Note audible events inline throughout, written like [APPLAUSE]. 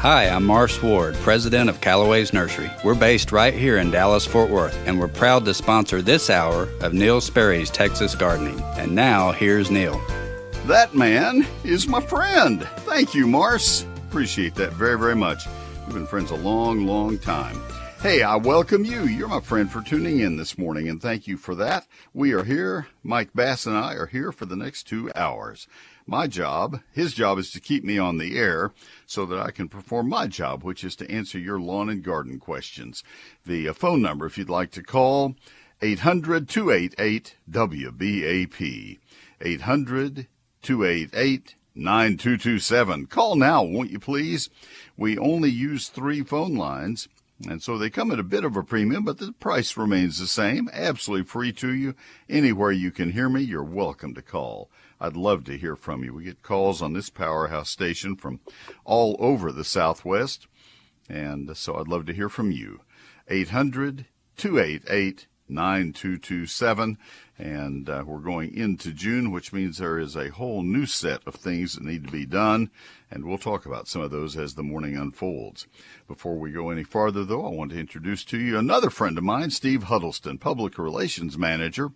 Hi, I'm Mars Ward, president of Callaway's Nursery. We're based right here in Dallas, Fort Worth, and we're proud to sponsor this hour of Neil Sperry's Texas Gardening. And now, here's Neil. That man is my friend. Thank you, Mars. Appreciate that very, very much. We've been friends a long, long time. Hey, I welcome you. You're my friend for tuning in this morning, and thank you for that. We are here. Mike Bass and I are here for the next two hours. My job, his job is to keep me on the air so that I can perform my job, which is to answer your lawn and garden questions. The uh, phone number, if you'd like to call, 800 288 WBAP. 800 288 9227. Call now, won't you please? We only use three phone lines. And so they come at a bit of a premium, but the price remains the same, absolutely free to you. Anywhere you can hear me, you're welcome to call. I'd love to hear from you. We get calls on this powerhouse station from all over the Southwest, and so I'd love to hear from you. 800 288 9227. And uh, we're going into June, which means there is a whole new set of things that need to be done. And we'll talk about some of those as the morning unfolds. Before we go any farther, though, I want to introduce to you another friend of mine, Steve Huddleston, Public Relations Manager.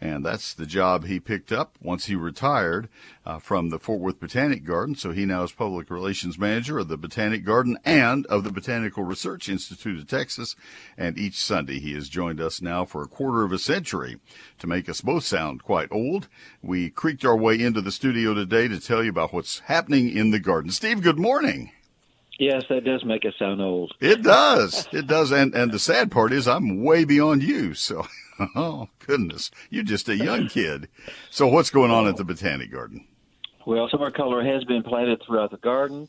And that's the job he picked up once he retired uh, from the Fort Worth Botanic Garden. So he now is Public Relations Manager of the Botanic Garden and of the Botanical Research Institute of Texas. And each Sunday he has joined us now for a quarter of a century to make us both sound quite old. We creaked our way into the studio today to tell you about what's happening in the garden. Steve, good morning. Yes, that does make us sound old. It does. It does. And and the sad part is I'm way beyond you. So, [LAUGHS] oh goodness, you're just a young kid. So what's going on at the Botanic Garden? Well, summer color has been planted throughout the garden,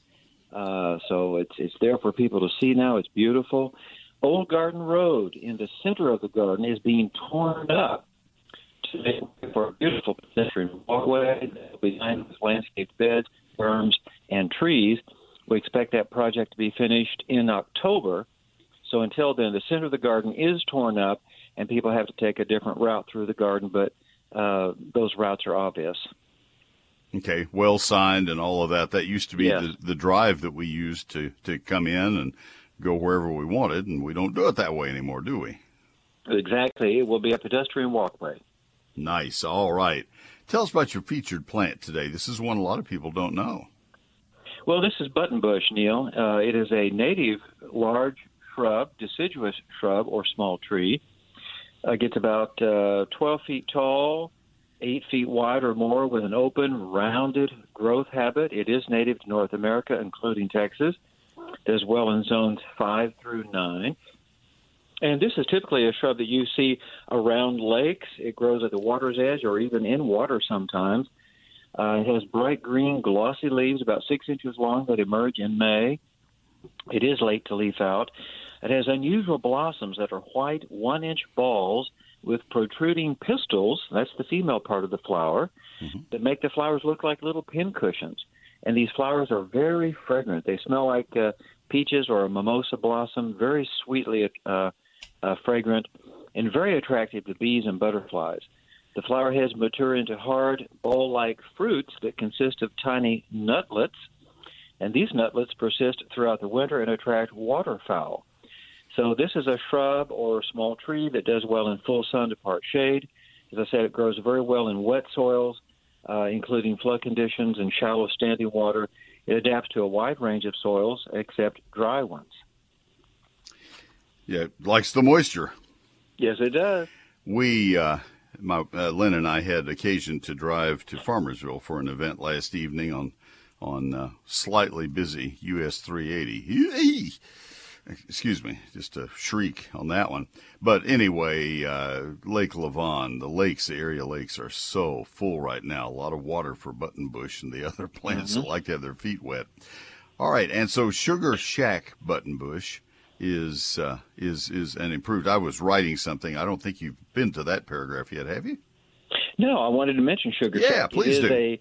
uh, so it's it's there for people to see now. It's beautiful. Old Garden Road in the center of the garden is being torn up to make for a beautiful pedestrian walkway behind with landscaped beds, berms, and trees. We expect that project to be finished in October. So until then, the center of the garden is torn up, and people have to take a different route through the garden, but uh, those routes are obvious. Okay, well signed and all of that. That used to be Yes. the, the drive that we used to, to come in and go wherever we wanted, and we don't do it that way anymore, do we? Exactly. It will be a pedestrian walkway. Nice. All right. Tell us about your featured plant today. This is one a lot of people don't know. Well, this is buttonbush, Neil. Uh, it is a native large shrub, deciduous shrub or small tree. Uh, gets about uh, 12 feet tall, 8 feet wide or more, with an open, rounded growth habit. It is native to North America, including Texas. Does well in zones 5 through 9. And this is typically a shrub that you see around lakes. It grows at the water's edge or even in water sometimes. Uh, it has bright green, glossy leaves, about six inches long, that emerge in May. It is late to leaf out. It has unusual blossoms that are white, one inch balls with protruding pistils. That's the female part of the flower that make the flowers look like little pin cushions. And these flowers are very fragrant. They smell like uh, peaches or a mimosa blossom, very sweetly uh, uh, fragrant, and very attractive to bees and butterflies. The flower heads mature into hard, ball like fruits that consist of tiny nutlets, and these nutlets persist throughout the winter and attract waterfowl. So, this is a shrub or small tree that does well in full sun to part shade. As I said, it grows very well in wet soils, uh, including flood conditions and shallow standing water. It adapts to a wide range of soils except dry ones. Yeah, it likes the moisture. Yes, it does. We, uh, my uh, Lynn and I had occasion to drive to Farmersville for an event last evening on on uh, slightly busy US 380. Yee! Excuse me, just a shriek on that one. But anyway, uh, Lake Lavon, the lakes, the area lakes are so full right now. A lot of water for buttonbush and the [LAUGHS] other plants that like to have their feet wet. All right, and so Sugar Shack buttonbush is uh, is is an improved. I was writing something. I don't think you've been to that paragraph yet, have you? No, I wanted to mention sugar Yeah, please it is do. A,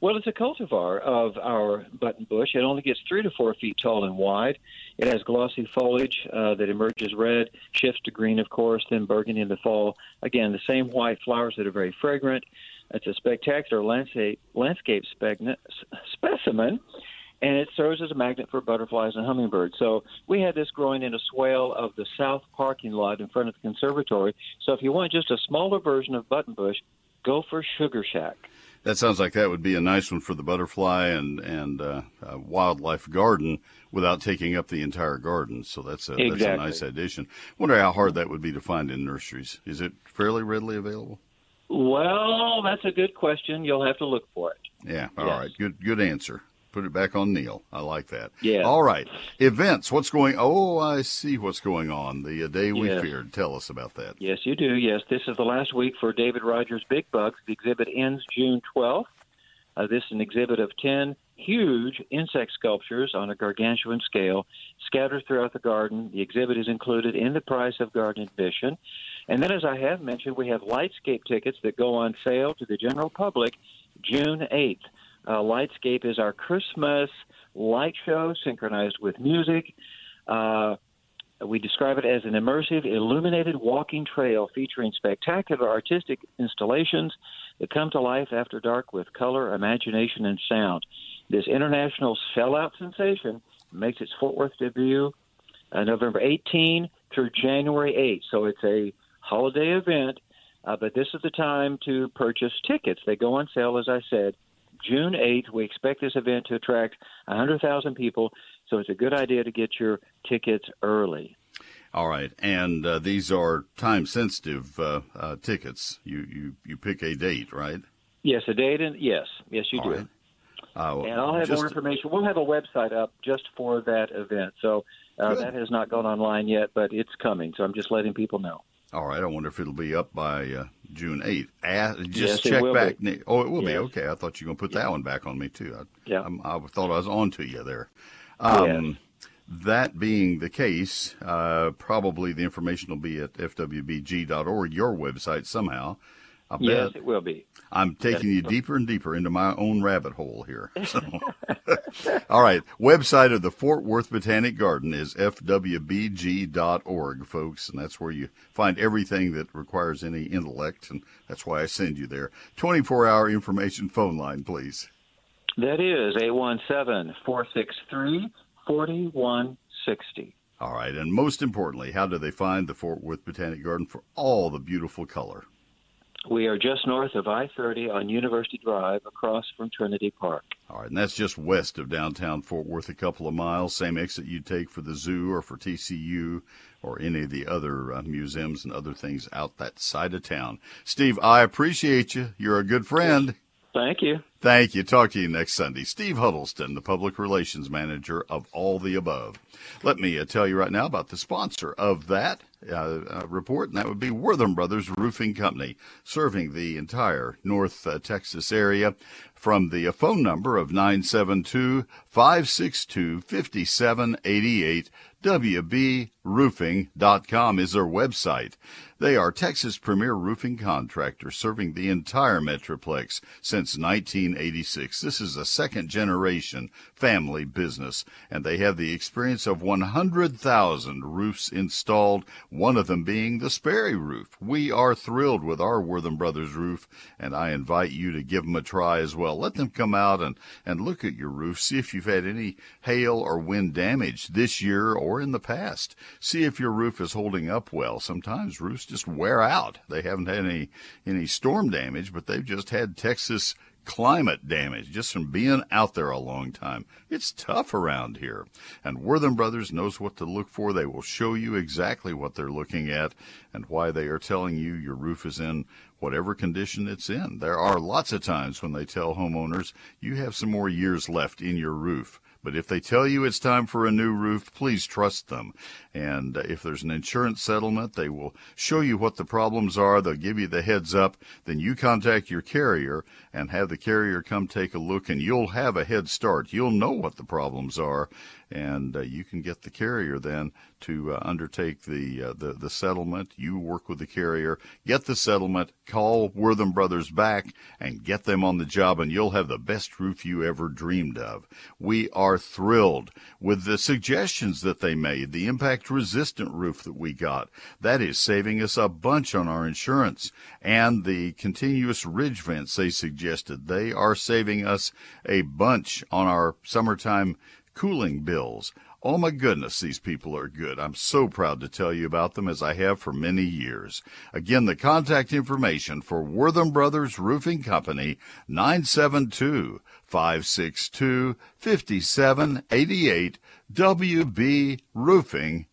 well, it's a cultivar of our button bush. It only gets three to four feet tall and wide. It has glossy foliage uh, that emerges red, shifts to green, of course, then burgundy in the fall. Again, the same white flowers that are very fragrant. It's a spectacular landscape landscape spegna- specimen. And it serves as a magnet for butterflies and hummingbirds. So we had this growing in a swale of the south parking lot in front of the conservatory. So if you want just a smaller version of buttonbush, go for Sugar Shack. That sounds like that would be a nice one for the butterfly and and uh, uh, wildlife garden without taking up the entire garden. So that's a exactly. that's a nice addition. Wonder how hard that would be to find in nurseries. Is it fairly readily available? Well, that's a good question. You'll have to look for it. Yeah. All Yes. right. Good good answer. Put it back on Neil. I like that. Yeah. All right. Events. What's going? Oh, I see what's going on. The uh, day we Yes. feared. Tell us about that. Yes, you do. Yes, this is the last week for David Rogers' Big Bugs. The exhibit ends June 12th. Uh, this is an exhibit of 10 huge insect sculptures on a gargantuan scale scattered throughout the garden. The exhibit is included in the price of garden admission. And then, as I have mentioned, we have Lightscape tickets that go on sale to the general public June 8th. Uh, Lightscape is our Christmas light show synchronized with music. Uh, we describe it as an immersive, illuminated walking trail featuring spectacular artistic installations that come to life after dark with color, imagination, and sound. This international sellout sensation makes its Fort Worth debut uh, November 18 through January 8. So it's a holiday event, uh, but this is the time to purchase tickets. They go on sale, as I said, June 8th. We expect this event to attract 100,000 people, so it's a good idea to get your tickets early. All right, and uh, these are time sensitive uh, uh, tickets. You, you you pick a date, right? Yes, a date, and yes, yes, you All do. right. Uh, And I'll have just- more information. We'll have a website up just for that event. So uh, that has not gone online yet, but it's coming. So I'm just letting people know. All right. I wonder if it'll be up by uh, June 8th. Ah, just Yes, check back. be. Oh, it will be. Okay. I thought you were going to put that one back on me, too. I, Yeah. I'm- I thought I was on to you there. Um, That being the case, uh, probably the information will be at fwbg.org, your website somehow. I bet. Yes, it will be. I'm taking you deeper and deeper into my own rabbit hole here. [LAUGHS] So. [LAUGHS] All right. Website of the Fort Worth Botanic Garden is fwbg.org, folks, and that's where you find everything that requires any intellect, and that's why I send you there. 24 hour information phone line, please. That is 817 463 4160. All right. And most importantly, how do they find the Fort Worth Botanic Garden for all the beautiful color? We are just north of I 30 on University Drive across from Trinity Park. All right, and that's just west of downtown Fort Worth, a couple of miles. Same exit you'd take for the zoo or for TCU or any of the other uh, museums and other things out that side of town. Steve, I appreciate you. You're a good friend. Thank you. Thank you. Talk to you next Sunday. Steve Huddleston, the Public Relations Manager of All the Above. Let me uh, tell you right now about the sponsor of that uh, uh, report, and that would be Wortham Brothers Roofing Company, serving the entire North uh, Texas area from the uh, phone number of 972 562 5788. WBRoofing.com is their website. They are Texas' premier roofing contractor serving the entire Metroplex since 1986. This is a second generation family business, and they have the experience of 100,000 roofs installed, one of them being the Sperry roof. We are thrilled with our Wortham Brothers roof, and I invite you to give them a try as well. Let them come out and, and look at your roof, see if you've had any hail or wind damage this year or in the past. See if your roof is holding up well. Sometimes roofs just wear out. They haven't had any any storm damage, but they've just had Texas climate damage just from being out there a long time. It's tough around here. And Wortham Brothers knows what to look for. They will show you exactly what they're looking at and why they are telling you your roof is in whatever condition it's in. There are lots of times when they tell homeowners you have some more years left in your roof. But if they tell you it's time for a new roof, please trust them. And if there's an insurance settlement, they will show you what the problems are. They'll give you the heads up. Then you contact your carrier and have the carrier come take a look, and you'll have a head start. You'll know what the problems are, and uh, you can get the carrier then to uh, undertake the, uh, the the settlement. You work with the carrier, get the settlement, Call Wortham Brothers back and get them on the job, and you'll have the best roof you ever dreamed of. We are thrilled with the suggestions that they made, the impact resistant roof that we got. That is saving us a bunch on our insurance. And the continuous ridge vents they suggested, they are saving us a bunch on our summertime cooling bills. Oh my goodness, these people are good. I'm so proud to tell you about them as I have for many years. Again, the contact information for Wortham Brothers Roofing Company, 972 562 5788, WBRoofing.com.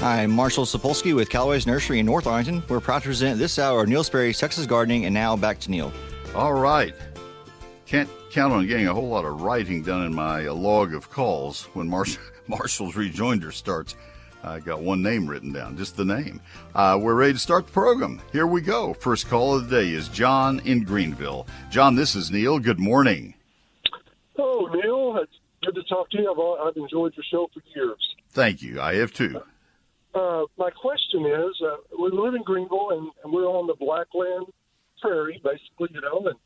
Hi, I'm Marshall Sapolsky with Callaway's Nursery in North Arlington. We're proud to present this hour of Neil Sperry's Texas Gardening, and now back to Neil. All right. Can't count on getting a whole lot of writing done in my log of calls when Marsh- [LAUGHS] Marshall's rejoinder starts. I got one name written down, just the name. Uh, we're ready to start the program. Here we go. First call of the day is John in Greenville. John, this is Neil. Good morning. Oh, Neil, it's good to talk to you. I've, I've enjoyed your show for years. Thank you. I have too. Uh, my question is, uh, we live in Greenville and, and we're on the Blackland Prairie, basically, you know, and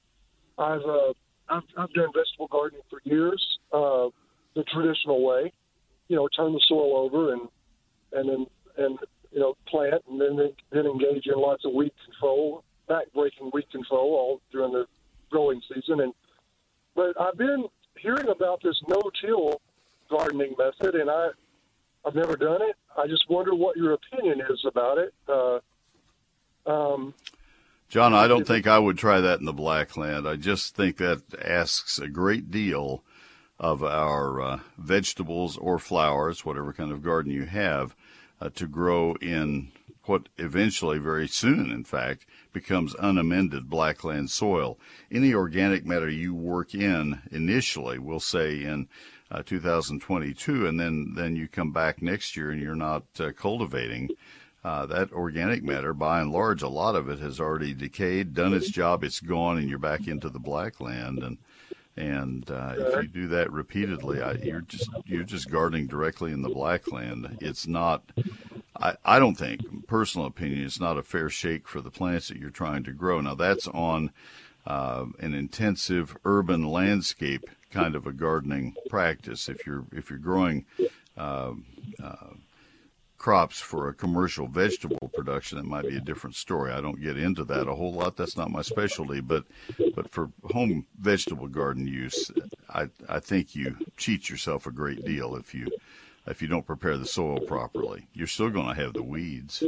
I've uh, I've, I've done vegetable gardening for years, uh, the traditional way, you know, turn the soil over and and then and you know plant and then then engage in lots of weed control, back breaking weed control all during the growing season. And but I've been hearing about this no-till gardening method, and I I've never done it. I just wonder what your opinion is about it. Uh, um, John, I don't think I would try that in the Blackland. I just think that asks a great deal of our uh, vegetables or flowers, whatever kind of garden you have, uh, to grow in what eventually, very soon, in fact, becomes unamended blackland soil. Any organic matter you work in initially, we'll say in uh, 2022, and then then you come back next year and you're not uh, cultivating. Uh, that organic matter, by and large, a lot of it has already decayed, done its job, it's gone, and you're back into the blackland. And and uh, if you do that repeatedly, I, you're just you're just gardening directly in the blackland. It's not. I, I don't think, personal opinion, it's not a fair shake for the plants that you're trying to grow. Now that's on uh, an intensive urban landscape kind of a gardening practice. If you're if you're growing uh, uh, crops for a commercial vegetable production, it might be a different story. I don't get into that a whole lot. That's not my specialty. But but for home vegetable garden use, I I think you cheat yourself a great deal if you if you don't prepare the soil properly. You're still going to have the weeds.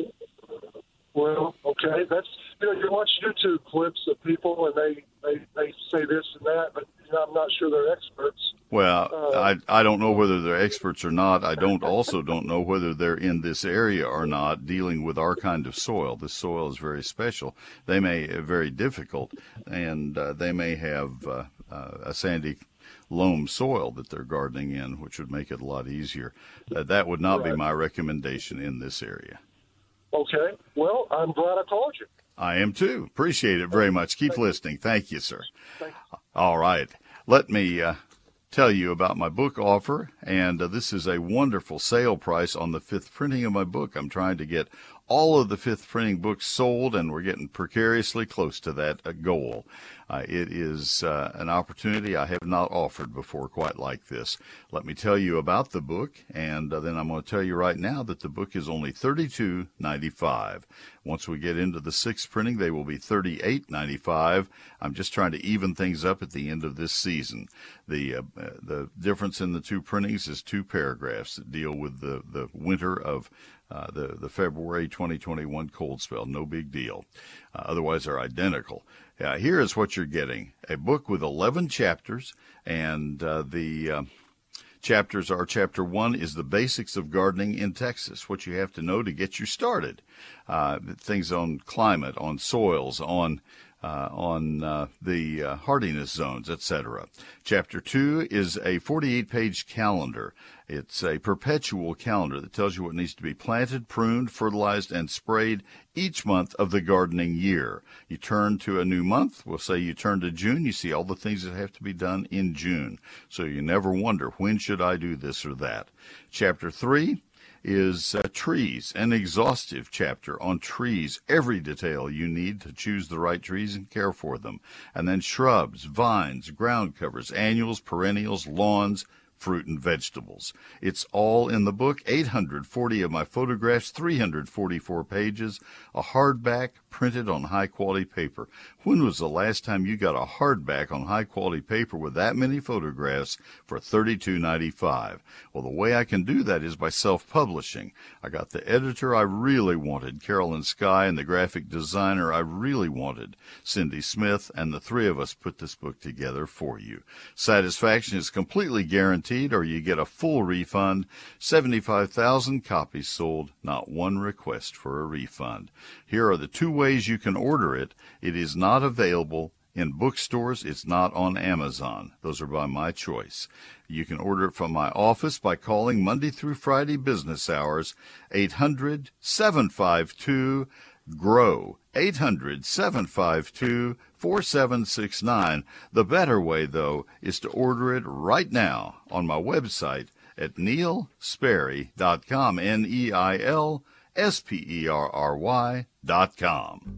Well, okay, that's you know you watch YouTube clips of people and they they, they say this and that, but you know, I'm not sure they're experts. Well, uh, I I don't know whether they're experts or not. I don't also don't know whether they're in this area or not, dealing with our kind of soil. This soil is very special. They may uh, very difficult, and uh, they may have uh, uh, a sandy loam soil that they're gardening in, which would make it a lot easier. Uh, that would not right. be my recommendation in this area. Okay. Well, I'm glad I called you. I am too. Appreciate it very much. Keep Thank listening. You. Thank you, sir. All right. Let me uh, tell you about my book offer. And uh, this is a wonderful sale price on the fifth printing of my book. I'm trying to get all of the fifth printing books sold, and we're getting precariously close to that uh, goal. Uh, it is uh, an opportunity I have not offered before quite like this. Let me tell you about the book, and uh, then I'm going to tell you right now that the book is only $32.95. Once we get into the sixth printing, they will be $38.95. I'm just trying to even things up at the end of this season. The uh, the difference in the two printings is two paragraphs that deal with the, the winter of uh, the the February 2021 cold spell. No big deal. Uh, otherwise, they're identical. Uh, here is what you're getting: a book with 11 chapters, and uh, the uh, chapters are chapter one is the basics of gardening in Texas, what you have to know to get you started. Uh, things on climate, on soils, on uh, on uh, the uh, hardiness zones, etc. Chapter 2 is a 48 page calendar. It's a perpetual calendar that tells you what needs to be planted, pruned, fertilized, and sprayed each month of the gardening year. You turn to a new month, we'll say you turn to June, you see all the things that have to be done in June. So you never wonder, when should I do this or that? Chapter 3 is uh, trees, an exhaustive chapter on trees, every detail you need to choose the right trees and care for them. And then shrubs, vines, ground covers, annuals, perennials, lawns, fruit and vegetables. It's all in the book, 840 of my photographs, 344 pages, a hardback printed on high quality paper. When was the last time you got a hardback on high quality paper with that many photographs for $32.95? Well, the way I can do that is by self publishing. I got the editor I really wanted, Carolyn Sky, and the graphic designer I really wanted, Cindy Smith, and the three of us put this book together for you. Satisfaction is completely guaranteed, or you get a full refund. 75,000 copies sold, not one request for a refund. Here are the two ways you can order it. It is not available in bookstores. It's not on Amazon. Those are by my choice. You can order it from my office by calling Monday through Friday business hours 800 752 GROW 800 752 4769. The better way, though, is to order it right now on my website at neilsperry.com. N E I L S P E R R Y dot com.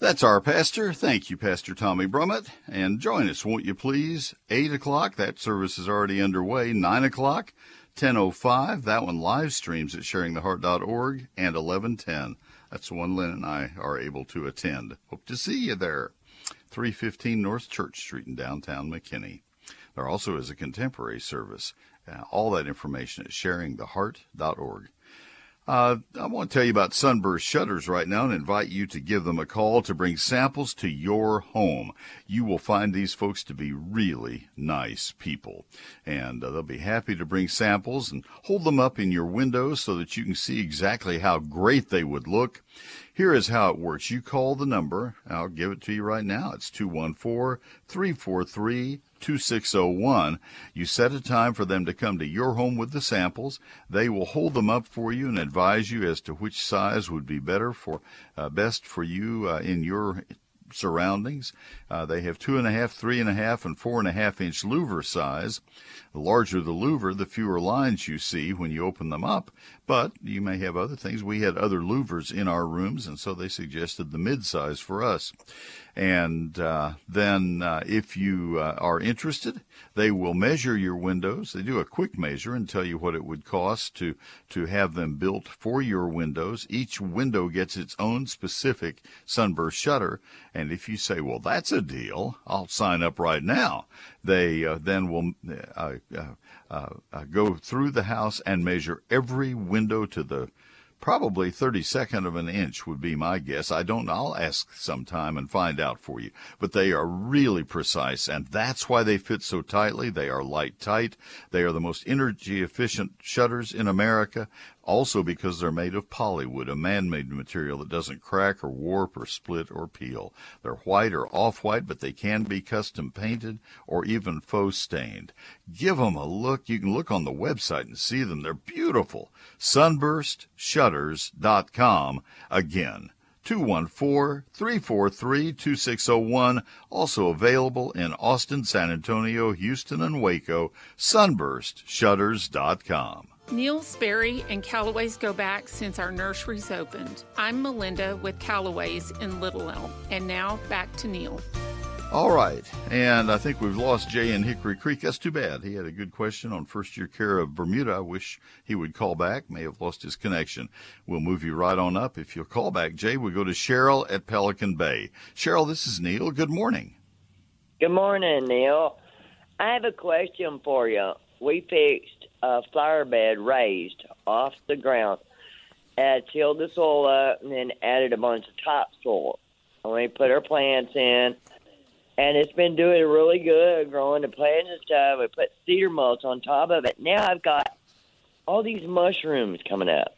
That's our pastor. Thank you, Pastor Tommy Brummett. And join us, won't you please? 8 o'clock, that service is already underway. 9 o'clock, 10.05, that one live streams at sharingtheheart.org. And 11.10, that's the one Lynn and I are able to attend. Hope to see you there. 315 North Church Street in downtown McKinney. There also is a contemporary service. Uh, all that information at sharingtheheart.org. Uh, I want to tell you about Sunburst Shutters right now and invite you to give them a call to bring samples to your home. You will find these folks to be really nice people, and uh, they'll be happy to bring samples and hold them up in your windows so that you can see exactly how great they would look. Here is how it works. You call the number. I'll give it to you right now. It's 214 343 2601. You set a time for them to come to your home with the samples. They will hold them up for you and advise you as to which size would be better for uh, best for you uh, in your surroundings. Uh, they have two and a half, three and a half, and four and a half inch louver size. The larger the louver, the fewer lines you see when you open them up. But you may have other things. We had other louvers in our rooms, and so they suggested the mid size for us. And uh, then, uh, if you uh, are interested, they will measure your windows. They do a quick measure and tell you what it would cost to to have them built for your windows. Each window gets its own specific sunburst shutter. And if you say, "Well, that's a deal," I'll sign up right now. They uh, then will uh, uh, go through the house and measure every window to the Probably 32nd of an inch would be my guess. I don't know. I'll ask sometime and find out for you. But they are really precise, and that's why they fit so tightly. They are light tight. They are the most energy efficient shutters in America, also because they're made of polywood, a man-made material that doesn't crack or warp or split or peel. They're white or off-white, but they can be custom painted or even faux stained. Give them a look. You can look on the website and see them. They're beautiful. Sunburstshutters.com. Again, 214 343 2601. Also available in Austin, San Antonio, Houston, and Waco. SunburstShutters.com. Neil Sperry and Callaway's go back since our nurseries opened. I'm Melinda with Callaway's in Little Elm. And now back to Neil. All right. And I think we've lost Jay in Hickory Creek. That's too bad. He had a good question on first year care of Bermuda. I wish he would call back. May have lost his connection. We'll move you right on up. If you'll call back, Jay, we go to Cheryl at Pelican Bay. Cheryl, this is Neil. Good morning. Good morning, Neil. I have a question for you. We fixed a flower bed raised off the ground, and tilled the soil up, and then added a bunch of topsoil. And we put our plants in and it's been doing really good, growing the plants and stuff. I put cedar mulch on top of it. Now I've got all these mushrooms coming up.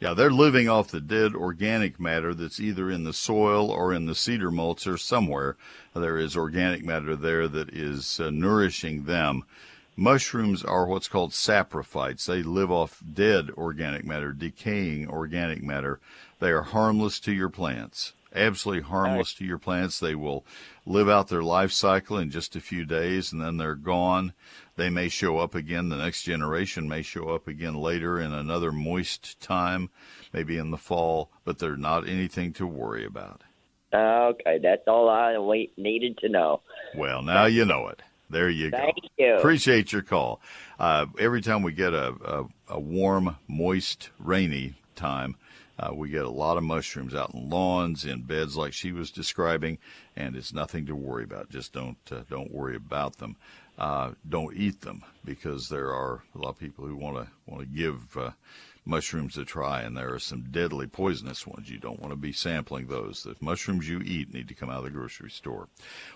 Yeah, they're living off the dead organic matter that's either in the soil or in the cedar mulch or somewhere. There is organic matter there that is uh, nourishing them. Mushrooms are what's called saprophytes. They live off dead organic matter, decaying organic matter. They are harmless to your plants absolutely harmless to your plants. They will live out their life cycle in just a few days and then they're gone. They may show up again. The next generation may show up again later in another moist time, maybe in the fall, but they're not anything to worry about. Okay, that's all I needed to know. Well, now you know it. There you go. Thank you. Appreciate your call. Uh, every time we get a, a, a warm, moist, rainy time, uh, we get a lot of mushrooms out in lawns, in beds like she was describing, and it's nothing to worry about. Just don't uh, don't worry about them. Uh, don't eat them because there are a lot of people who want to want to give uh, mushrooms to try, and there are some deadly poisonous ones. You don't want to be sampling those. The mushrooms you eat need to come out of the grocery store.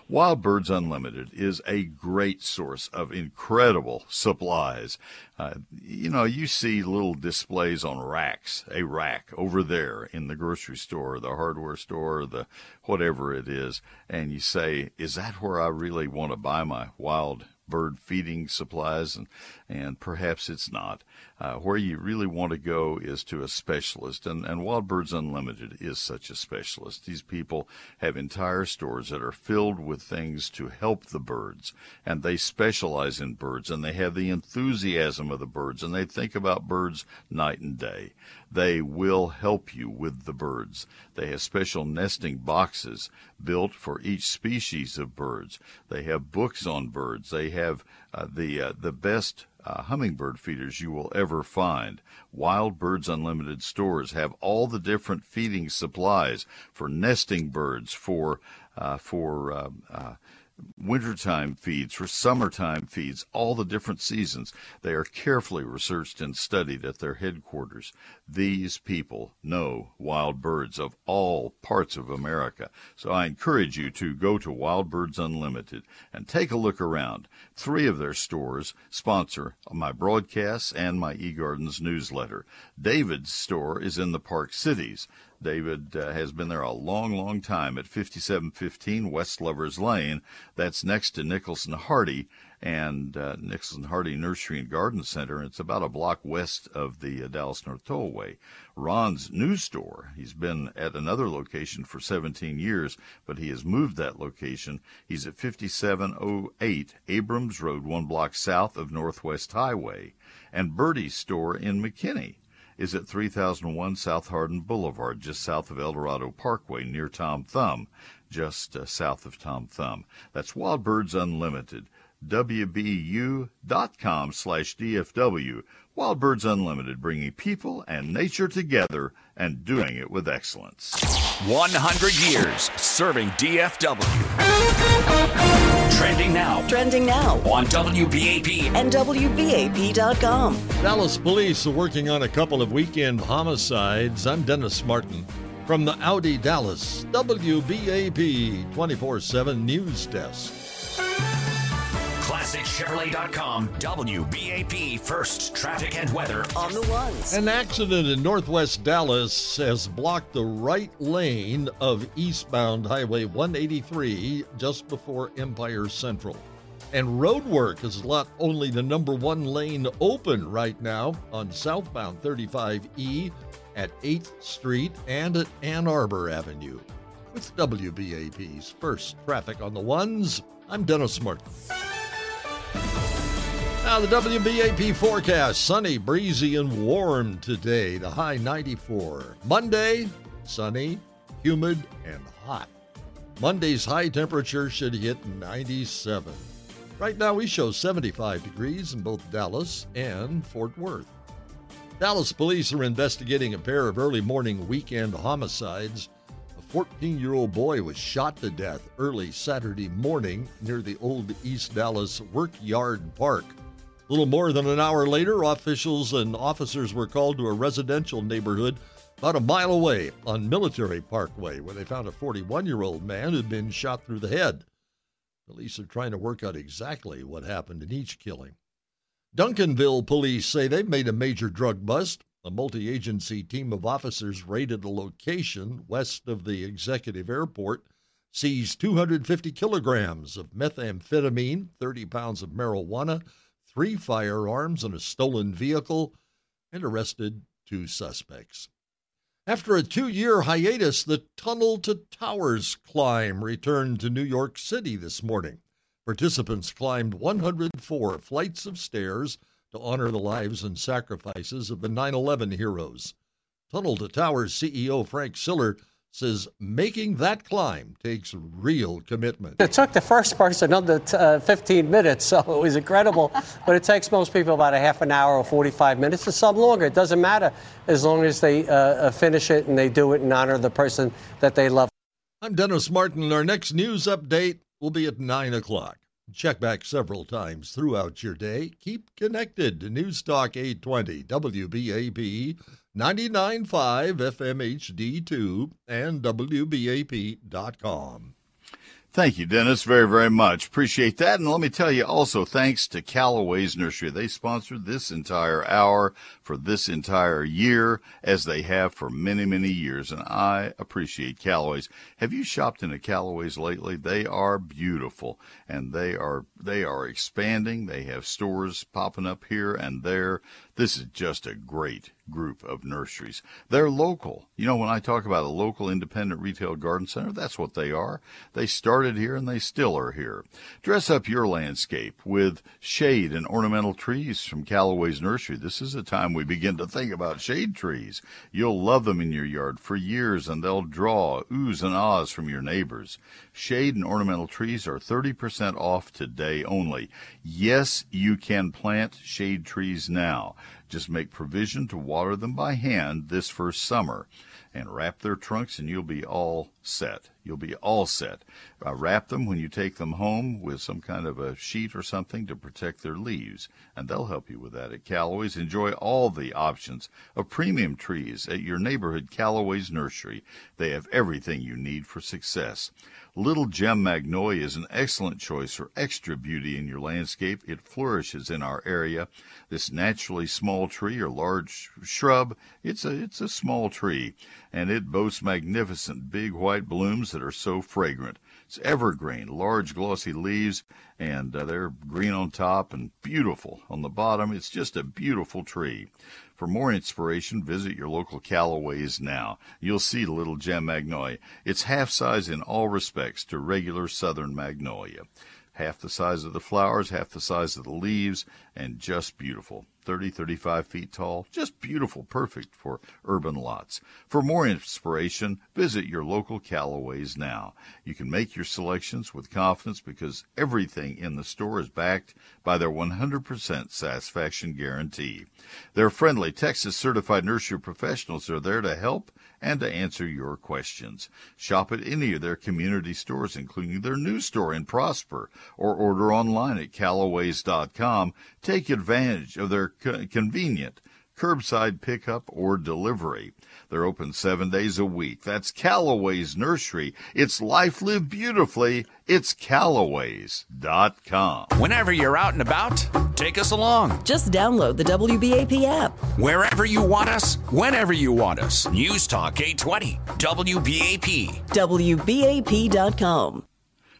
Wild Birds Unlimited is a great source of incredible supplies. Uh, you know, you see little displays on racks, a rack over there in the grocery store, the hardware store, the whatever it is, and you say, is that where I really want to buy my wild bird feeding supplies, and, and perhaps it's not. Uh, where you really want to go is to a specialist, and, and Wild Birds Unlimited is such a specialist. These people have entire stores that are filled with things to help the birds, and they specialize in birds, and they have the enthusiasm of the birds, and they think about birds night and day. They will help you with the birds. They have special nesting boxes built for each species of birds. They have books on birds. They have uh, the uh, the best uh, hummingbird feeders you will ever find. Wild Birds Unlimited stores have all the different feeding supplies for nesting birds, for uh, for uh, uh, wintertime feeds, for summertime feeds, all the different seasons. They are carefully researched and studied at their headquarters. These people know wild birds of all parts of America. So I encourage you to go to Wild Birds Unlimited and take a look around. Three of their stores sponsor my broadcasts and my eGardens newsletter. David's store is in the Park Cities. David uh, has been there a long, long time at 5715 West Lovers Lane. That's next to Nicholson Hardie and uh, Nicholson Hardie Nursery and Garden Center. It's about a block west of the uh, Dallas North Tollway. Ron's new store, he's been at another location for 17 years, but he has moved that location. He's at 5708 Abrams Road, one block south of Northwest Highway. And Birdie's store in McKinney is at 3001 South Hardin Boulevard, just south of Eldorado Parkway, near Tom Thumb, just uh, south of Tom Thumb. That's Wild Birds Unlimited. WBU.com slash DFW. Wild Birds Unlimited, bringing people and nature together and doing it with excellence. 100 years serving DFW. Trending now. Trending now. On WBAP. And WBAP.com. Dallas police are working on a couple of weekend homicides. I'm Dennis Martin. From the Audi Dallas WBAP 24 7 News Desk. ClassicChevrolet.com, WBAP First Traffic and Weather on the ones. An accident in northwest Dallas has blocked the right lane of eastbound Highway 183 just before Empire Central. And road work has let only the number one lane open right now on southbound 35E at 8th Street and at Ann Arbor Avenue. With WBAP's first traffic on the ones, I'm Dennis Martin. Now, the WBAP forecast sunny, breezy, and warm today. The high 94. Monday, sunny, humid, and hot. Monday's high temperature should hit 97. Right now, we show 75 degrees in both Dallas and Fort Worth. Dallas police are investigating a pair of early morning weekend homicides. A 14 year old boy was shot to death early Saturday morning near the old East Dallas Workyard Park. Little more than an hour later, officials and officers were called to a residential neighborhood about a mile away on Military Parkway, where they found a 41 year old man who'd been shot through the head. Police are trying to work out exactly what happened in each killing. Duncanville police say they've made a major drug bust. A multi agency team of officers raided a location west of the executive airport, seized 250 kilograms of methamphetamine, 30 pounds of marijuana, three firearms, and a stolen vehicle, and arrested two suspects. After a two year hiatus, the Tunnel to Towers climb returned to New York City this morning. Participants climbed 104 flights of stairs to honor the lives and sacrifices of the 9 11 heroes. Tunnel to Towers CEO Frank Siller says making that climb takes real commitment. It took the first person under uh, 15 minutes, [LAUGHS] so it was incredible. but it takes most people about a half an hour or 45 minutes, or some longer. It doesn't matter as long as they uh, uh, finish it and they do it in honor of the person that they love. I'm Dennis Martin. And our next news update will be at 9 o'clock. Check back several times throughout your day. Keep connected to News Talk 820 WBAP 99.5 FM HD2 and WBAP.com. Thank you, Dennis, very, very much. Appreciate that. And let me tell you also, thanks to Callaway's Nursery. They sponsored this entire hour for this entire year, as they have for many, many years. And I appreciate Callaway's. Have you shopped in a Callaway's lately? They are beautiful and they are, they are expanding. They have stores popping up here and there. This is just a great group of nurseries. They're local. You know, when I talk about a local independent retail garden center, that's what they are. They started here and they still are here. Dress up your landscape with shade and ornamental trees from Callaway's Nursery. This is the time we begin to think about shade trees. You'll love them in your yard for years and they'll draw oohs and ahs from your neighbors. Shade and ornamental trees are 30% off today only. Yes, you can plant shade trees now. Just make provision to water them by hand this first summer and wrap their trunks and you'll be all set. You'll be all set. Uh, wrap them when you take them home with some kind of a sheet or something to protect their leaves, and they'll help you with that at Callaway's. Enjoy all the options of premium trees at your neighborhood Callaway's Nursery. They have everything you need for success. Little Gem Magnolia is an excellent choice for extra beauty in your landscape. It flourishes in our area. This naturally small tree or large shrub, it's a, it's a small tree, and it boasts magnificent big white blooms that are so fragrant. It's evergreen, large glossy leaves, and uh, they're green on top and beautiful on the bottom. It's just a beautiful tree. For more inspiration, visit your local Callaway's now. You'll see the little gem magnolia. It's half size in all respects to regular southern magnolia. Half the size of the flowers, half the size of the leaves, and just beautiful. 30, 35 feet tall. Just beautiful, perfect for urban lots. For more inspiration, visit your local Callaway's now. You can make your selections with confidence because everything in the store is backed by their 100% satisfaction guarantee. Their friendly Texas certified nursery professionals are there to help and to answer your questions. Shop at any of their community stores, including their new store in Prosper, or order online at callaways.com. Take advantage of their co- convenient curbside pickup or delivery. They're open seven days a week. That's Callaway's Nursery. It's life lived beautifully. It's Callaways.com. Whenever you're out and about, take us along. Just download the WBAP app. Wherever you want us, whenever you want us. News Talk 820, WBAP. WBAP.com.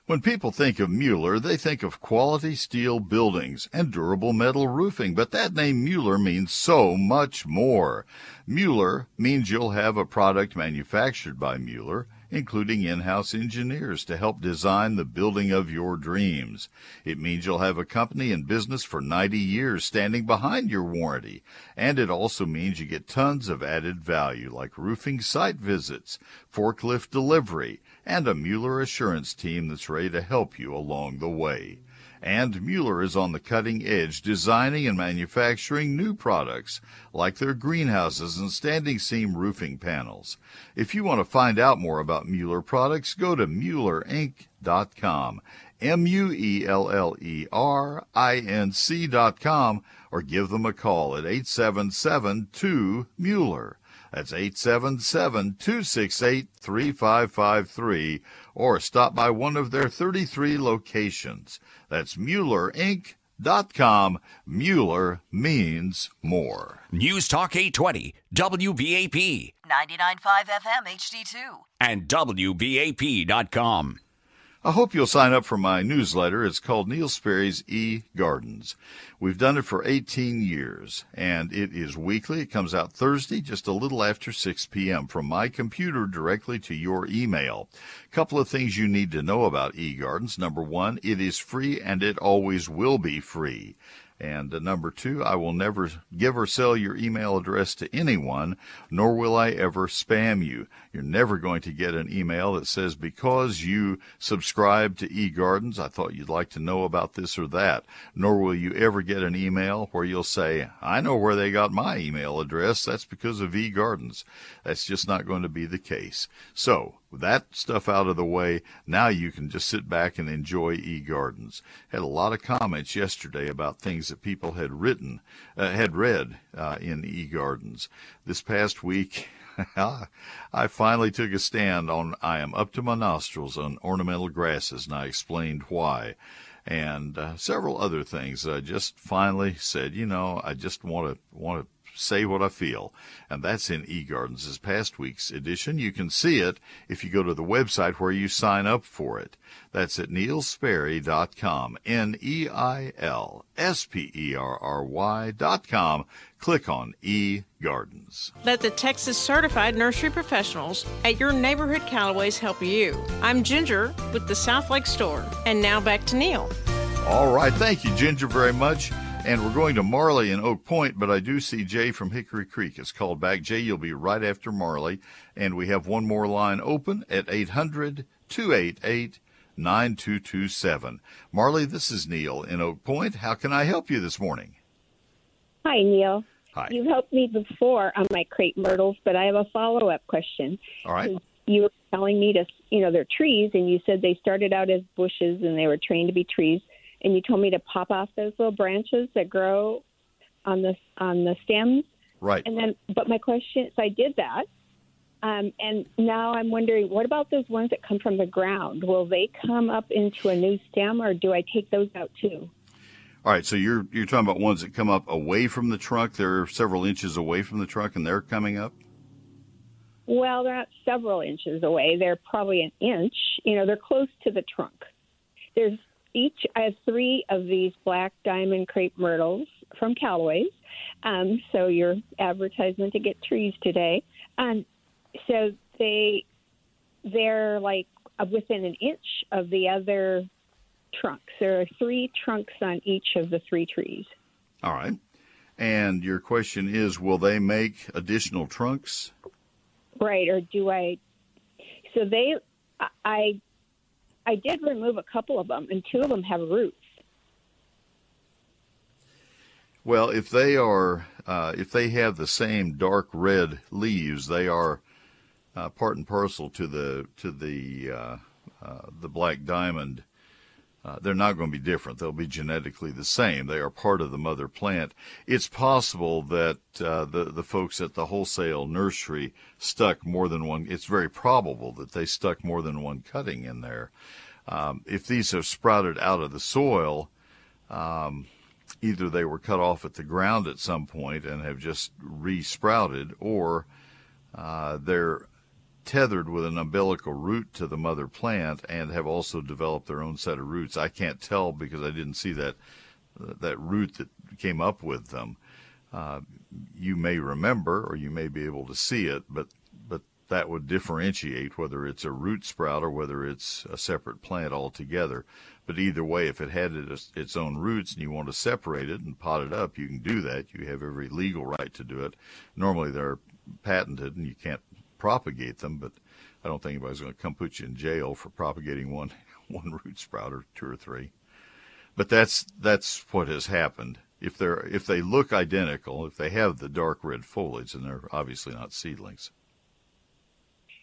When people think of Mueller, they think of quality steel buildings and durable metal roofing, but that name Mueller means so much more. Mueller means you'll have a product manufactured by Mueller including in-house engineers to help design the building of your dreams. It means you'll have a company in business for 90 years standing behind your warranty. And it also means you get tons of added value like roofing site visits, forklift delivery, and a Mueller assurance team that's ready to help you along the way. And Mueller is on the cutting edge designing and manufacturing new products like their greenhouses and standing seam roofing panels. If you want to find out more about Mueller products, go to MuellerInc.com. M-U-E-L-L-E-R-I-N-C.com or give them a call at 877-2-MUELLER. That's 877-268-3553 or stop by one of their 33 locations. That's MuellerInc.com. Mueller means more. News Talk 820, WBAP. 99.5 FM HD2. And WBAP.com. I hope you'll sign up for my newsletter. It's called Neil Sperry's E Gardens. We've done it for 18 years, and it is weekly. It comes out Thursday, just a little after 6 p.m. from my computer directly to your email. Couple of things you need to know about E Gardens. Number one, it is free and it always will be free. And uh, number two, I will never give or sell your email address to anyone, nor will I ever spam you. You're never going to get an email that says, because you subscribe to eGardens, I thought you'd like to know about this or that. Nor will you ever get an email where you'll say, I know where they got my email address. That's because of eGardens. That's just not going to be the case. So, with that stuff out of the way, now you can just sit back and enjoy eGardens. Had a lot of comments yesterday about things that people had written, uh, had read uh, in eGardens. This past week, [LAUGHS] I finally took a stand on I am up to my nostrils on ornamental grasses, and I explained why. And uh, several other things. I just finally said, you know, I just want to want to say what I feel. And that's in eGardens, this past week's edition. You can see it if you go to the website where you sign up for it. That's at neilsperry.com. N-E-I-L-S-P-E-R-R-Y dot com. Click on eGardens. Let the Texas Certified Nursery Professionals at your neighborhood Calloways help you. I'm Ginger with the South Lake Store. And now back to Neil. All right. Thank you, Ginger, very much. And we're going to Marley and Oak Point, but I do see Jay from Hickory Creek is called back. Jay, you'll be right after Marley. And we have one more line open at 800 288 9227. Marley, this is Neil in Oak Point. How can I help you this morning? Hi, Neil. Hi. You've helped me before on my crepe myrtles, but I have a follow up question. All right. You were telling me to, you know, they're trees, and you said they started out as bushes and they were trained to be trees and you told me to pop off those little branches that grow on the on the stems. Right. And then, but my question is, I did that, um, and now I'm wondering, what about those ones that come from the ground? Will they come up into a new stem, or do I take those out too? All right, so you're you're talking about ones that come up away from the trunk. They're several inches away from the trunk, and they're coming up. Well, they're not several inches away. They're probably an inch. You know, they're close to the trunk. There's each I have three of these black diamond crepe myrtles from Calloway's. Um, so your advertisement to get trees today. Um, so they they're like within an inch of the other trunks. There are three trunks on each of the three trees. All right. And your question is, will they make additional trunks? Right, or do I? So they, I I did remove a couple of them, and two of them have roots. Well, if they are, uh, if they have the same dark red leaves, they are uh, part and parcel to the to the uh, uh the black diamond. Uh, they're not going to be different. They'll be genetically the same. They are part of the mother plant. It's possible that uh, the the folks at the wholesale nursery stuck more than one. It's very probable that they stuck more than one cutting in there. Um, if these have sprouted out of the soil, um, either they were cut off at the ground at some point and have just re-sprouted, or uh, they're tethered with an umbilical root to the mother plant and have also developed their own set of roots. I can't tell because I didn't see that that root that came up with them. Uh, you may remember, or you may be able to see it, but but that would differentiate whether it's a root sprout or whether it's a separate plant altogether. But either way, if it had its own roots and you want to separate it and pot it up, you can do that. You have every legal right to do it. Normally, they're patented and you can't propagate them, but I don't think anybody's going to come put you in jail for propagating one [LAUGHS] one root sprout or two or three. But that's that's what has happened. If they're if they look identical, if they have the dark red foliage, then they're obviously not seedlings.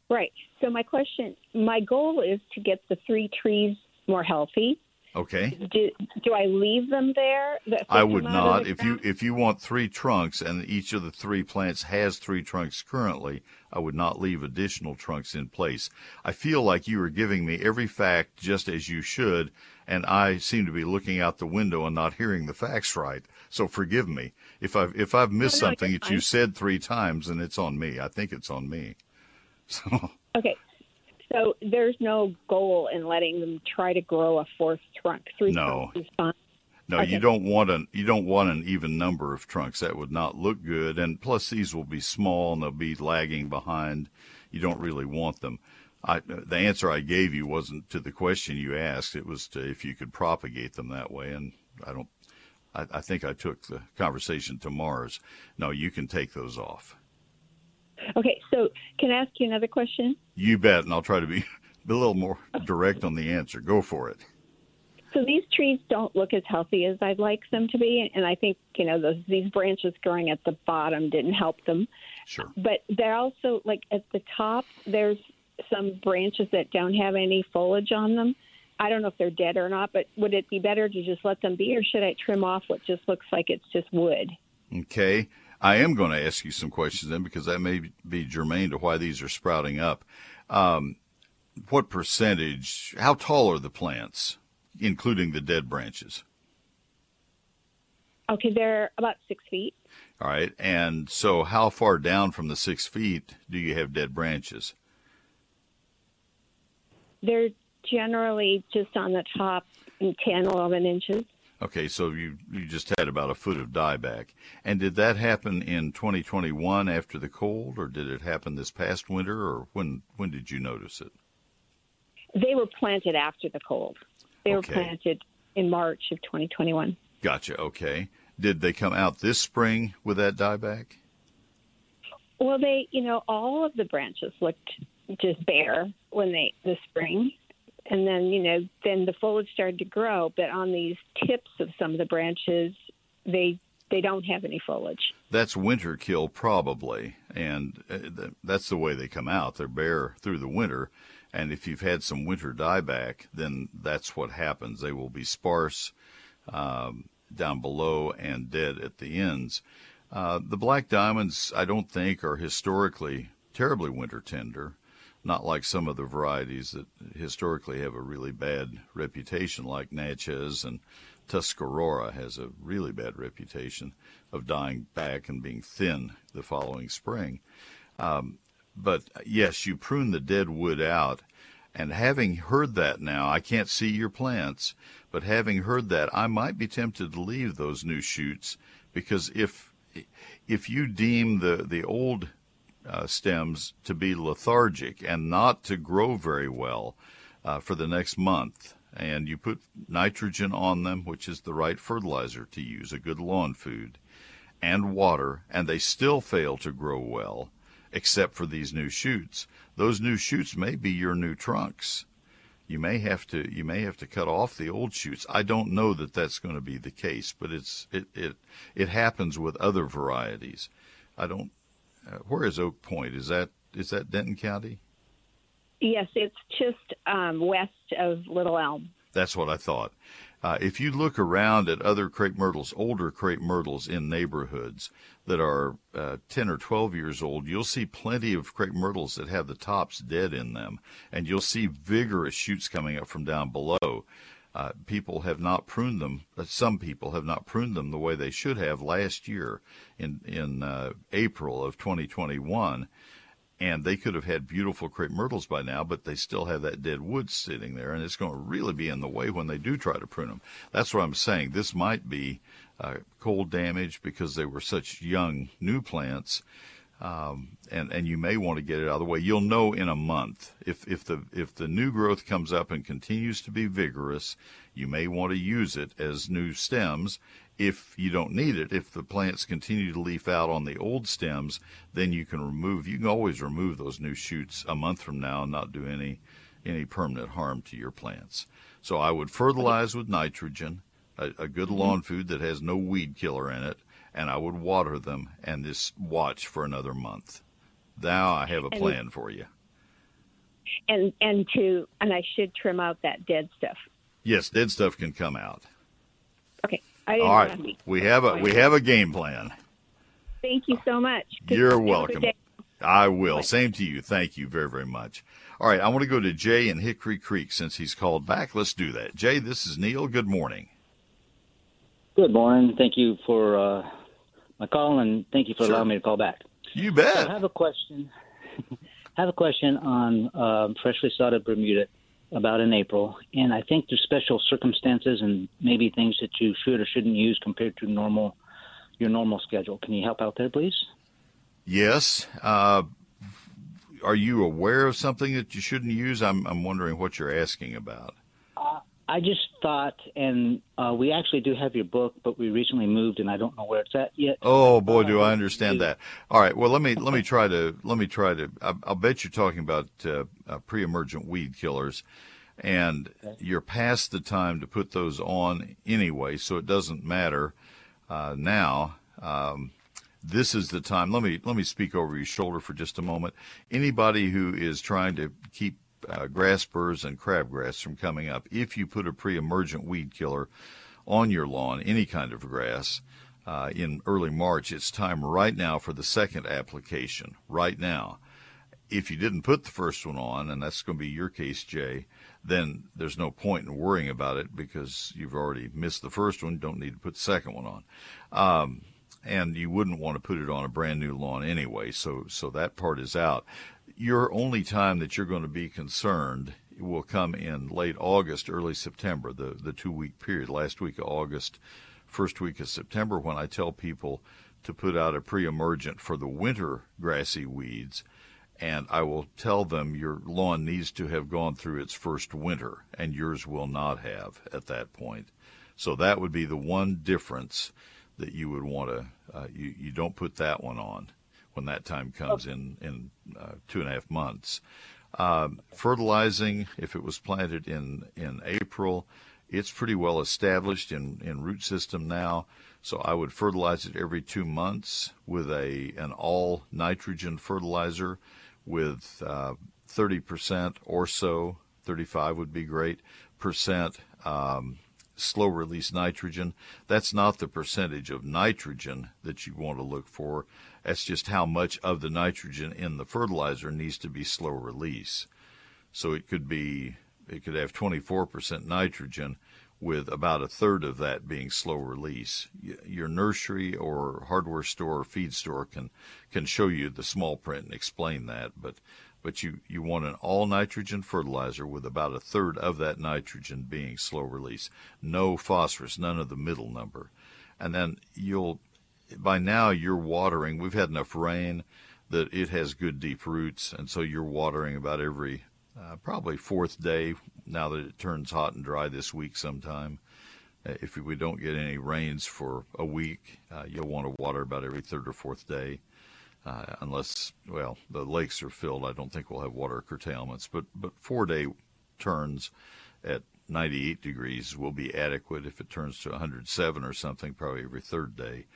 Right. So my question, my goal is to get the three trees more healthy. Okay. Do, do I leave them there? I would not. If you if you want three trunks and each of the three plants has three trunks currently, I would not leave additional trunks in place. I feel like you are giving me every fact just as you should, and I seem to be looking out the window and not hearing the facts right. So forgive me if I've if I've missed no, no, something that you said three times, and it's on me. I think it's on me. [LAUGHS] So. Okay. So there's no goal in letting them try to grow a fourth trunk. Three no. trunks is fine. No, Okay. you don't want an you don't want an even number of trunks. That would not look good. And plus, these will be small and they'll be lagging behind. You don't really want them. I, the answer I gave you wasn't to the question you asked. It was to if you could propagate them that way. And I don't. I, I think I took the conversation to Mars. No, you can take those off. Okay. So can I ask you another question? You bet, and I'll try to be [LAUGHS] a little more direct on the answer. Go for it. So these trees don't look as healthy as I'd like them to be, and I think you know those these branches growing at the bottom didn't help them. Sure. But they're also like at the top. There's some branches that don't have any foliage on them. I don't know if they're dead or not, but would it be better to just let them be, or should I trim off what just looks like it's just wood? Okay. I am going to ask you some questions then because that may be germane to why these are sprouting up. Um, what percentage, how tall are the plants, including the dead branches? Okay, they're about six feet. All right. And so, how far down from the six feet do you have dead branches? They're generally just on the top 10, 11 inches. Okay, so you, you just had about a foot of dieback. And did that happen in 2021 after the cold, or did it happen this past winter, or when, when did you notice it? They were planted after the cold. They Okay. were planted in March of 2021. Gotcha. Okay. Did they come out this spring with that dieback? Well, they, you know, all of the branches looked just bare when they the spring, and then you know, then the foliage started to grow. But on these tips of some of the branches, they they don't have any foliage. That's winter kill, probably, and uh, that's the way they come out. They're bare through the winter, and if you've had some winter dieback, then that's what happens. They will be sparse um, down below and dead at the ends. Uh, the black diamonds, I don't think, are historically terribly winter tender. Not like some of the varieties that historically have a really bad reputation, like Natchez and Tuscarora has a really bad reputation of dying back and being thin the following spring. Um, but yes, you prune the dead wood out. And having heard that now, I can't see your plants, but having heard that, I might be tempted to leave those new shoots because if if you deem the the old uh, stems to be lethargic and not to grow very well uh, for the next month, and you put nitrogen on them, which is the right fertilizer to use, a good lawn food, and water, and they still fail to grow well, except for these new shoots. Those new shoots may be your new trunks. You may have to you may have to cut off the old shoots. I don't know that that's going to be the case, but it's it it it happens with other varieties. I don't. Uh, where is Oak Point? Is that is that Denton County? Yes, it's just um, west of Little Elm. That's what I thought. Uh, if you look around at other crepe myrtles, older crepe myrtles in neighborhoods that are uh, 10 or 12 years old, you'll see plenty of crepe myrtles that have the tops dead in them. And you'll see vigorous shoots coming up from down below. Uh, people have not pruned them. uh, Some people have not pruned them the way they should have last year in in uh, April of 2021, and they could have had beautiful crepe myrtles by now, but they still have that dead wood sitting there, and it's going to really be in the way when they do try to prune them. That's what I'm saying. This might be uh, cold damage because they were such young new plants. Um, and and you may want to get it out of the way. You'll know in a month if if the if the new growth comes up and continues to be vigorous. You may want to use it as new stems. If you don't need it, if the plants continue to leaf out on the old stems, then you can remove. You can always remove those new shoots a month from now and not do any any permanent harm to your plants. So I would fertilize with nitrogen, a, a good Mm-hmm. lawn food that has no weed killer in it and I would water them and just watch for another month. Now I have a And- plan for you. And and to and I should trim out that dead stuff. Yes, dead stuff can come out. Okay. I didn't All want right, to be- we have a we have a game plan. Thank you so much. You're have a good welcome. I will. Same to you. Thank you very very much. All right, I want to go to Jay in Hickory Creek since he's called back. Let's do that. Jay, this is Neil. Good morning. Good morning. Thank you for uh, my call, and thank you for Sure. allowing me to call back. You bet. So I have a question. I [LAUGHS] have a question on um, freshly sodded Bermuda about in April, and I think there's special circumstances and maybe things that you should or shouldn't use compared to normal your normal schedule. Can you help out there, please? Yes. Uh, are you aware of something that you shouldn't use? I'm I'm wondering what you're asking about. I just thought, and uh, we actually do have your book, but we recently moved, and I don't know where it's at yet. Oh boy, do I understand that. All right, well let me let me try to let me try to. I, I'll bet you're talking about uh, uh, pre-emergent weed killers, and you're past the time to put those on anyway, so it doesn't matter uh, now. Um, this is the time. Let me let me speak over your shoulder for just a moment. Anybody who is trying to keep uh, grass burrs and crabgrass from coming up, if you put a pre-emergent weed killer on your lawn, any kind of grass, uh, in early March, it's time right now for the second application. Right now. If you didn't put the first one on, and that's going to be your case, Jay, then there's no point in worrying about it because you've already missed the first one. Don't need to put the second one on. Um, and you wouldn't want to put it on a brand new lawn anyway. So, so that part is out. Your only time that you're going to be concerned will come in late August, early September, the, the two week period, last week of August, first week of September, when I tell people to put out a pre emergent for the winter grassy weeds. And I will tell them your lawn needs to have gone through its first winter, and yours will not have at that point. So that would be the one difference that you would want to, uh, you, you don't put that one on when that time comes in, in uh, two and a half months. Um, fertilizing, if it was planted in, in April, it's pretty well established in, in root system now. So I would fertilize it every two months with a an all nitrogen fertilizer with uh, 30% or so, 35 would be great, percent um, slow release nitrogen. That's not the percentage of nitrogen that you want to look for. That's just how much of the nitrogen in the fertilizer needs to be slow release. So it could be, it could have 24% nitrogen with about a third of that being slow release. Your nursery or hardware store or feed store can, can show you the small print and explain that, but but you, you want an all nitrogen fertilizer with about a third of that nitrogen being slow release. No phosphorus, none of the middle number. And then you'll, by now you're watering, we've had enough rain that it has good deep roots, and so you're watering about every, uh, probably fourth day now that it turns hot and dry this week sometime. Uh, If we don't get any rains for a week, uh, you'll want to water about every third or fourth day uh, unless well the lakes are filled. I don't think we'll have water curtailments, but but four day turns at 98 degrees will be adequate. If it turns to 107 or something, probably every third day,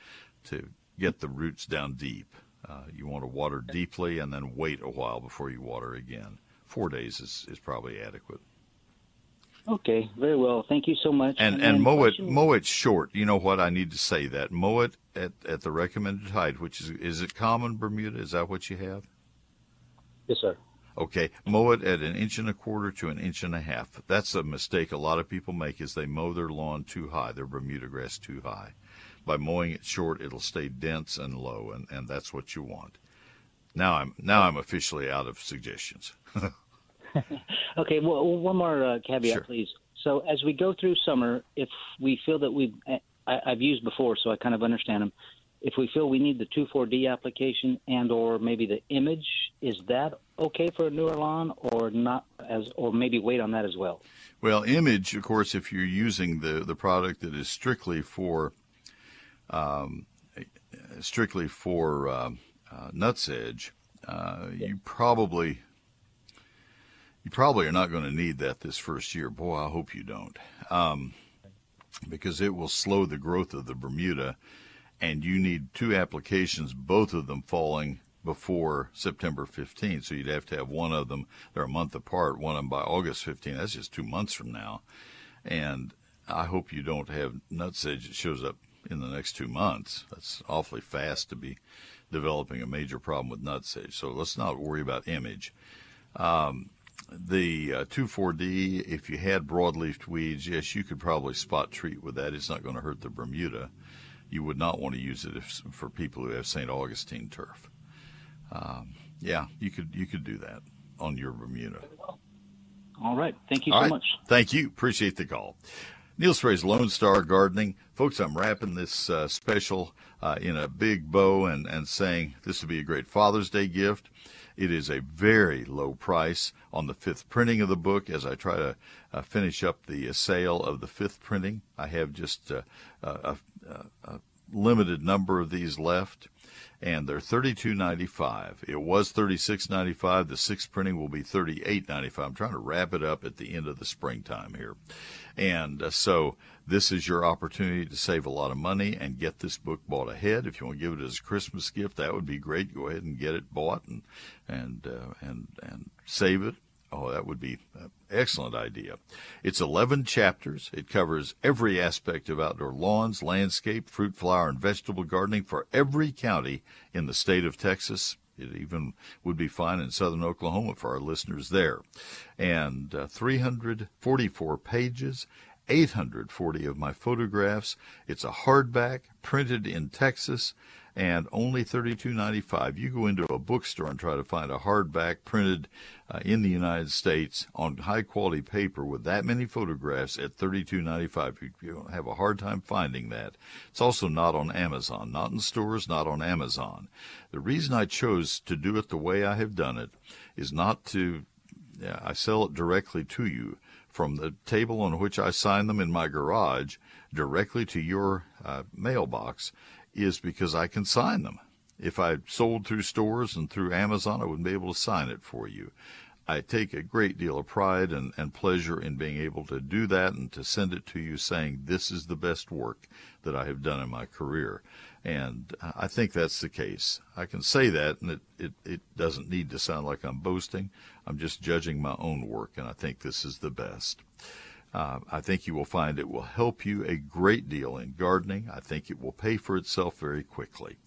to get the roots down deep. Uh, you want to water deeply and then wait a while before you water again. Four days is, is probably adequate. Okay, very well. Thank you so much. And then and mow it question- mow it short. You know what? I need to say that mow it at, at the recommended height, which is is it common Bermuda? Is that what you have? Yes, sir. Okay, mow it at an inch and a quarter to an inch and a half. That's a mistake a lot of people make is they mow their lawn too high, their Bermuda grass too high. By mowing it short, it'll stay dense and low, and, and that's what you want. Now I'm now I'm officially out of suggestions. [LAUGHS] okay, well, one more uh, caveat, Sure. please. So as we go through summer, if we feel that we, I, I've used before, so I kind of understand them. If we feel we need the 2,4-D application and or maybe the image, is that okay for a newer lawn or not? As or maybe wait on that as well. Well, image, of course, if you're using the, the product that is strictly for um, strictly for um, uh, nutsedge, uh, you probably you probably are not going to need that this first year. Boy, I hope you don't, um, because it will slow the growth of the Bermuda, and you need two applications, both of them falling before September 15th. So you'd have to have one of them, they're a month apart, one of them by August 15th. That's just two months from now. And I hope you don't have nutsedge that shows up in the next two months. That's awfully fast to be developing a major problem with nutsedge. So let's not worry about image. Um, the uh, 2,4-D, if you had broadleaf weeds, yes, you could probably spot treat with that. It's not going to hurt the Bermuda. You would not want to use it if, for people who have St. Augustine turf. Um, yeah, you could you could do that on your Bermuda. All right. Thank you All so right. much. Thank you. Appreciate the call. Neil Sperry's Lone Star Gardening. Folks, I'm wrapping this uh, special uh, in a big bow and, and saying this would be a great Father's Day gift. It is a very low price on the fifth printing of the book as I try to uh, finish up the uh, sale of the fifth printing. I have just uh, a, a, a limited number of these left and they're thirty-two ninety-five. It was thirty-six ninety-five. The sixth printing will be thirty-eight ninety-five. I'm trying to wrap it up at the end of the springtime here, and uh, so this is your opportunity to save a lot of money and get this book bought ahead. If you want to give it as a Christmas gift, that would be great. Go ahead and get it bought and and uh, and and save it. Oh, that would be an excellent idea. It's 11 chapters. It covers every aspect of outdoor lawns, landscape, fruit, flower, and vegetable gardening for every county in the state of Texas. It even would be fine in southern Oklahoma for our listeners there. And uh, 344 pages, 840 of my photographs. It's a hardback, printed in Texas, and only $32.95. You go into a bookstore and try to find a hardback printed uh, in the United States on high quality paper with that many photographs at $32.95. You, you have a hard time finding that. It's also not on Amazon, not in stores, not on Amazon. The reason I chose to do it the way I have done it is not to yeah, I sell it directly to you from the table on which I sign them in my garage directly to your uh, mailbox is because I can sign them. If I sold through stores and through Amazon, I wouldn't be able to sign it for you. I take a great deal of pride and, and pleasure in being able to do that and to send it to you saying this is the best work that I have done in my career. And I think that's the case. I can say that, and it, it, it doesn't need to sound like I'm boasting. I'm just judging my own work, and I think this is the best. Uh, I think you will find it will help you a great deal in gardening. I think it will pay for itself very quickly.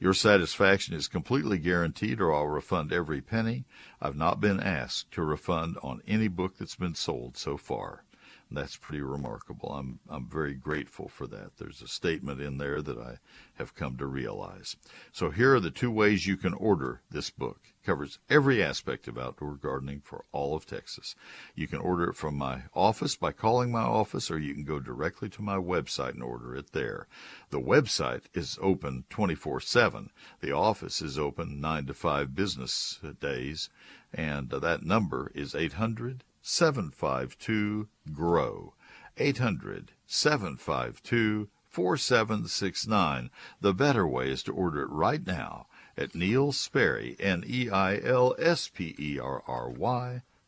Your satisfaction is completely guaranteed, or I'll refund every penny. I've not been asked to refund on any book that's been sold so far. That's pretty remarkable. I'm I'm very grateful for that. There's a statement in there that I have come to realize. So here are the two ways you can order this book. Covers every aspect of outdoor gardening for all of Texas. You can order it from my office by calling my office, or you can go directly to my website and order it there. The website is open 24 7. The office is open 9 to 5 business days, and that number is 800 752 GROW. 800 752 4769. The better way is to order it right now at Neil Sperry, N E I L S P E R R Y.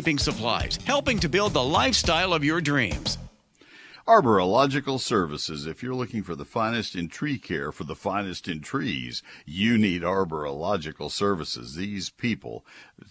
landscaping supplies, helping to build the lifestyle of your dreams. Arborilogical Services. If you're looking for the finest in tree care for the finest in trees, you need Arborilogical Services. These people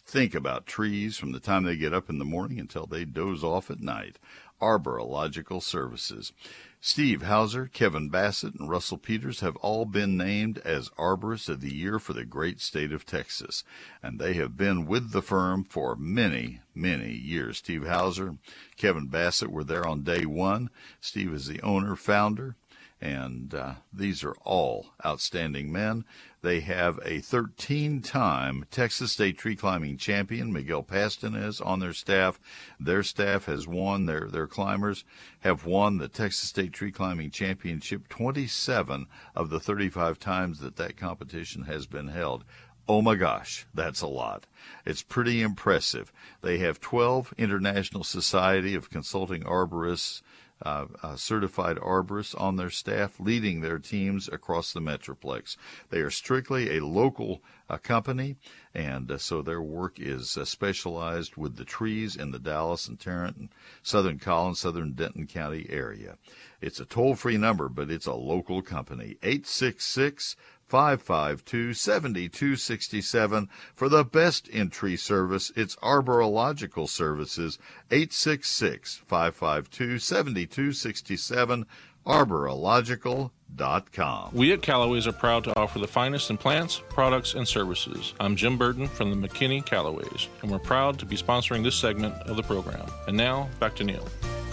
think about trees from the time they get up in the morning until they doze off at night. Arborilogical Services. Steve Houser, Kevin Bassett, and Russell Peters have all been named as Arborists of the Year for the great state of Texas, and they have been with the firm for many, many years. Steve Houser, Kevin Bassett were there on day one. Steve is the owner, founder, and uh, these are all outstanding men. They have a 13 time Texas State tree climbing champion, Miguel Pastanez, on their staff. Their staff has won, their, their climbers have won the Texas State Tree Climbing Championship 27 of the 35 times that that competition has been held. Oh my gosh, that's a lot. It's pretty impressive. They have 12 International Society of Consulting Arborists uh, uh, certified arborists on their staff, leading their teams across the Metroplex. They are strictly a local uh, company, and uh, so their work is uh, specialized with the trees in the Dallas and Tarrant and Southern Collins, Southern Denton County area. It's a toll free number, but it's a local company. 866 552 7267. For the best in tree service, it's Arborilogical Services, 866 552 7267, arborilogical.com. We at Calloway's are proud to offer the finest in plants, products, and services. I'm Jim Burton from the McKinney Calloways, and we're proud to be sponsoring this segment of the program. And now, back to Neil.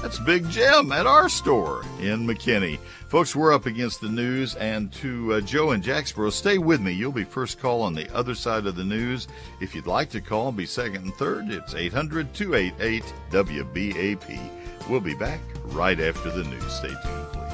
That's Big Jim at our store in McKinney. Folks, we're up against the news, and to uh, Joe in Jacksboro, stay with me. You'll be first call on the other side of the news. If you'd like to call be second and third, it's 800 288 WBAP. We'll be back right after the news. Stay tuned.